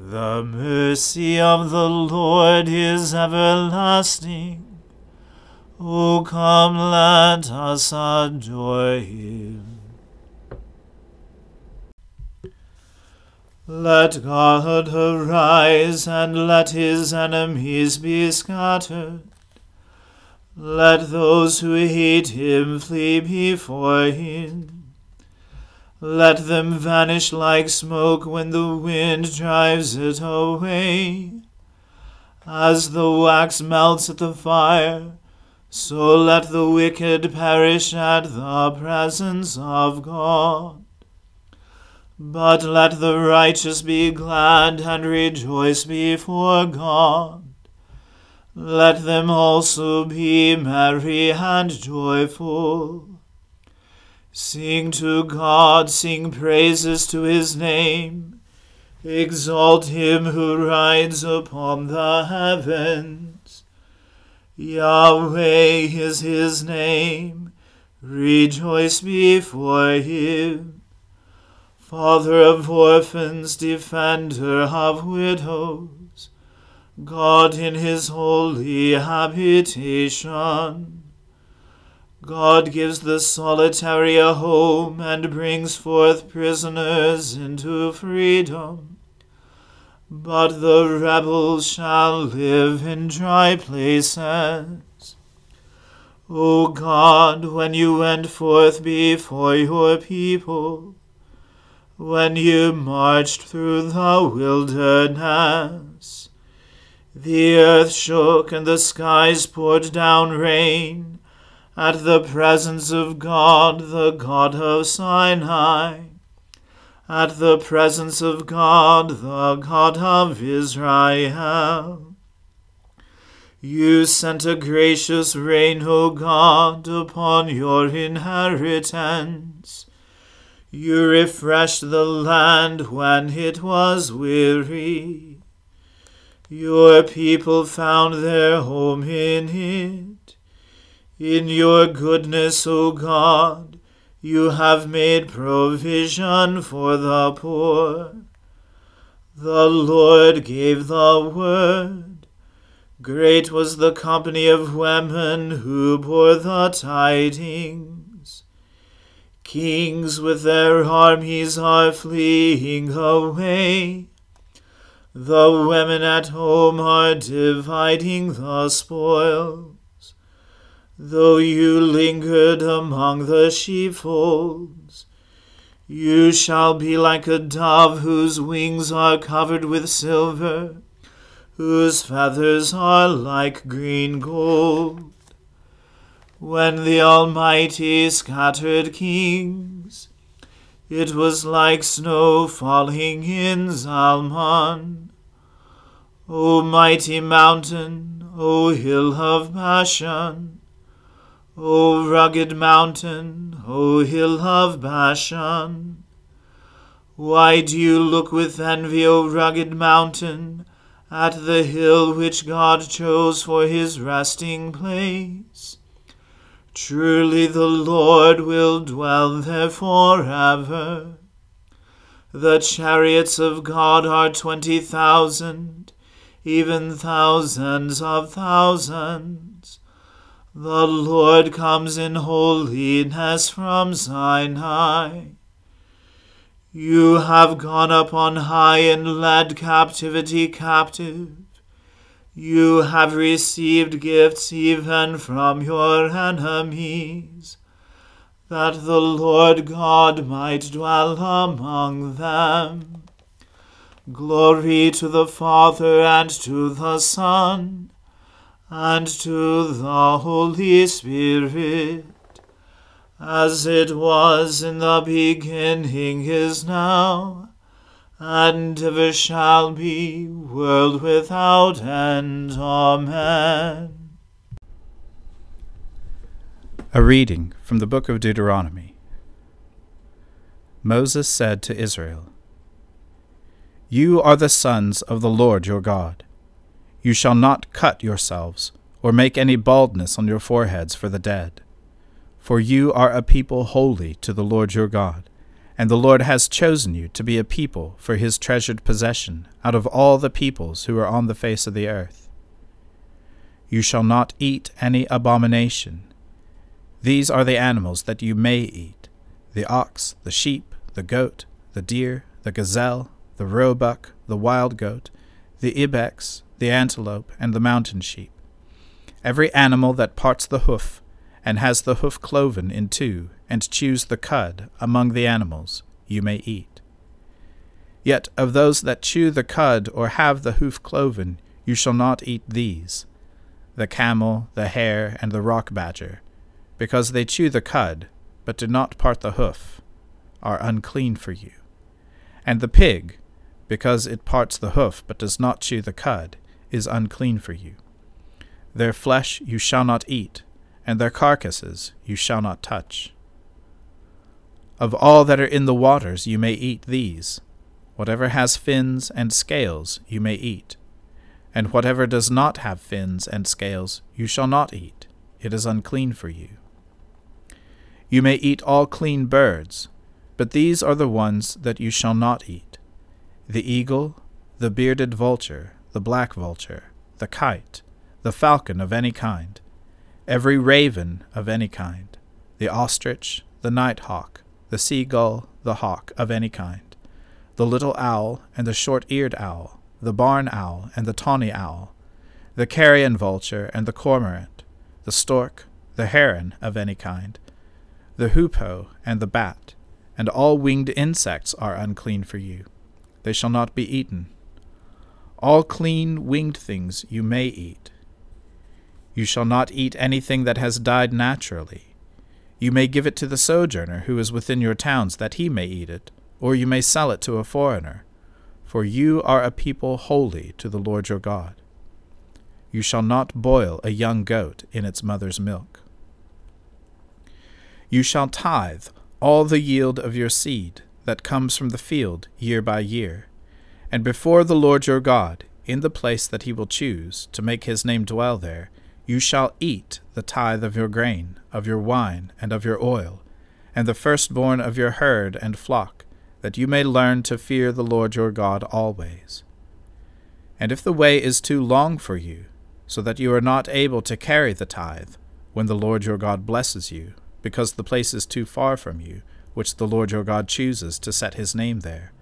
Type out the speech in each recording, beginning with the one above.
The mercy of the Lord is everlasting. O come, let us adore him. Let God arise, and let his enemies be scattered. Let those who hate him flee before him. Let them vanish like smoke when the wind drives it away. As the wax melts at the fire, so let the wicked perish at the presence of God. But let the righteous be glad and rejoice before God. Let them also be merry and joyful. Sing to God, sing praises to his name. Exalt him who rides upon the heavens. Yahweh is his name. Rejoice before him. Father of orphans, defender of widows, God in his holy habitation. God gives the solitary a home and brings forth prisoners into freedom. But the rebels shall live in dry places. O God, when you went forth before your people, when you marched through the wilderness. The earth shook and the skies poured down rain at the presence of God, the God of Sinai, at the presence of God, the God of Israel. You sent a gracious rain, O God, upon your inheritance. You refreshed the land when it was weary. Your people found their home in it. In your goodness, O God, you have made provision for the poor. The Lord gave the word Great was the company of women who bore the tidings. Kings with their armies are fleeing away. The women at home are dividing the spoils. Though you lingered among the sheepfolds, you shall be like a dove whose wings are covered with silver whose feathers are like green gold. When the Almighty scattered kings, it was like snow falling in Zalmon. O mighty mountain, O hill of Bashan, O rugged mountain, O hill of Bashan. Why do you look with envy, O rugged mountain, at the hill which God chose for his resting place. Truly the Lord will dwell there forever. The chariots of God are twenty thousand, even thousands of thousands. The Lord comes in holiness from Sinai. You have gone up on high and led captivity captive. You have received gifts even from your enemies, that the Lord God might dwell among them. Glory to the Father and to the Son and to the Holy Spirit as it was in the beginning is now, and ever shall be, world without end. Amen. A reading from the book of Deuteronomy. Moses said to Israel, You are the sons of the Lord your God. You shall not cut yourselves, or make any baldness on your foreheads for the dead for you are a people holy to the Lord your God, and the Lord has chosen you to be a people for his treasured possession out of all the peoples who are on the face of the earth. You shall not eat any abomination. These are the animals that you may eat the ox, the sheep, the goat, the deer, the gazelle, the roebuck, the wild goat, the ibex, the antelope, and the mountain sheep. Every animal that parts the hoof, and has the hoof cloven in two, and chews the cud among the animals, you may eat. Yet of those that chew the cud or have the hoof cloven, you shall not eat these the camel, the hare, and the rock badger, because they chew the cud, but do not part the hoof, are unclean for you. And the pig, because it parts the hoof, but does not chew the cud, is unclean for you. Their flesh you shall not eat and their carcasses you shall not touch. Of all that are in the waters you may eat these. Whatever has fins and scales you may eat, and whatever does not have fins and scales you shall not eat. It is unclean for you. You may eat all clean birds, but these are the ones that you shall not eat the eagle, the bearded vulture, the black vulture, the kite, the falcon of any kind every raven of any kind, the ostrich, the night hawk, the seagull, the hawk of any kind, the little owl and the short eared owl, the barn owl and the tawny owl, the carrion vulture and the cormorant, the stork, the heron of any kind, the hoopoe and the bat, and all winged insects are unclean for you. They shall not be eaten. All clean winged things you may eat you shall not eat anything that has died naturally. You may give it to the sojourner who is within your towns, that he may eat it, or you may sell it to a foreigner. For you are a people holy to the Lord your God. You shall not boil a young goat in its mother's milk. You shall tithe all the yield of your seed that comes from the field year by year, and before the Lord your God, in the place that he will choose to make his name dwell there, you shall eat the tithe of your grain, of your wine, and of your oil, and the firstborn of your herd and flock, that you may learn to fear the Lord your God always. And if the way is too long for you, so that you are not able to carry the tithe, when the Lord your God blesses you, because the place is too far from you, which the Lord your God chooses to set his name there.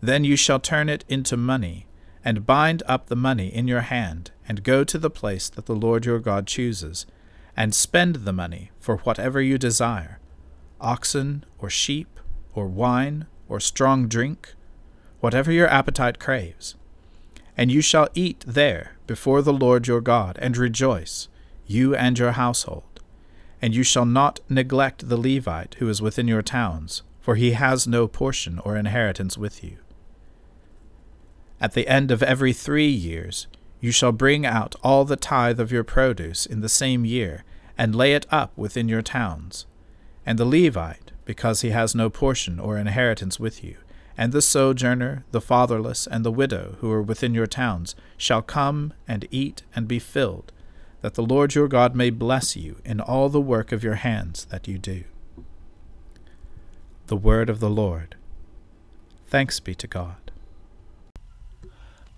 Then you shall turn it into money, and bind up the money in your hand, and go to the place that the Lord your God chooses, and spend the money for whatever you desire oxen, or sheep, or wine, or strong drink, whatever your appetite craves. And you shall eat there before the Lord your God, and rejoice, you and your household. And you shall not neglect the Levite who is within your towns, for he has no portion or inheritance with you. At the end of every three years, you shall bring out all the tithe of your produce in the same year, and lay it up within your towns. And the Levite, because he has no portion or inheritance with you, and the sojourner, the fatherless, and the widow who are within your towns shall come and eat and be filled, that the Lord your God may bless you in all the work of your hands that you do. The word of the Lord. Thanks be to God.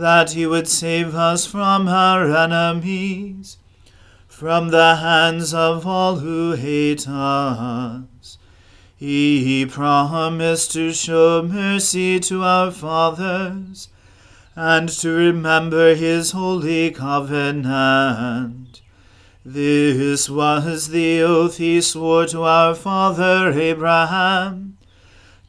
that he would save us from our enemies, from the hands of all who hate us. He promised to show mercy to our fathers and to remember his holy covenant. This was the oath he swore to our father Abraham,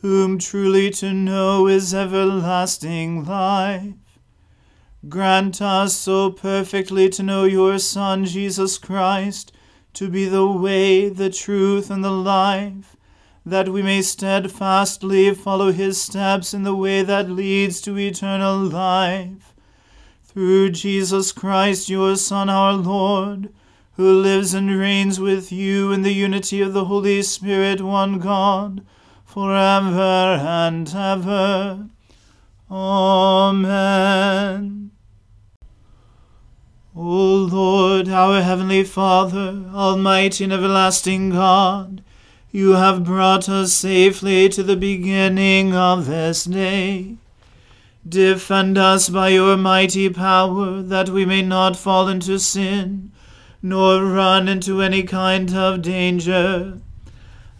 whom truly to know is everlasting life. Grant us so perfectly to know your Son, Jesus Christ, to be the way, the truth, and the life, that we may steadfastly follow his steps in the way that leads to eternal life. Through Jesus Christ, your Son, our Lord, who lives and reigns with you in the unity of the Holy Spirit, one God, forever and ever. Amen. O Lord, our heavenly Father, almighty and everlasting God, you have brought us safely to the beginning of this day. Defend us by your mighty power, that we may not fall into sin, nor run into any kind of danger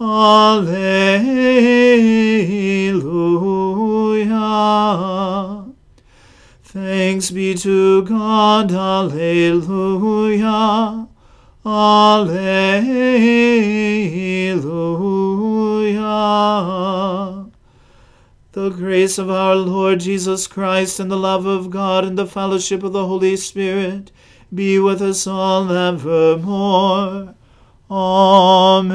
Alleluia. Thanks be to God. Alleluia. Alleluia. The grace of our Lord Jesus Christ and the love of God and the fellowship of the Holy Spirit be with us all evermore. Amen.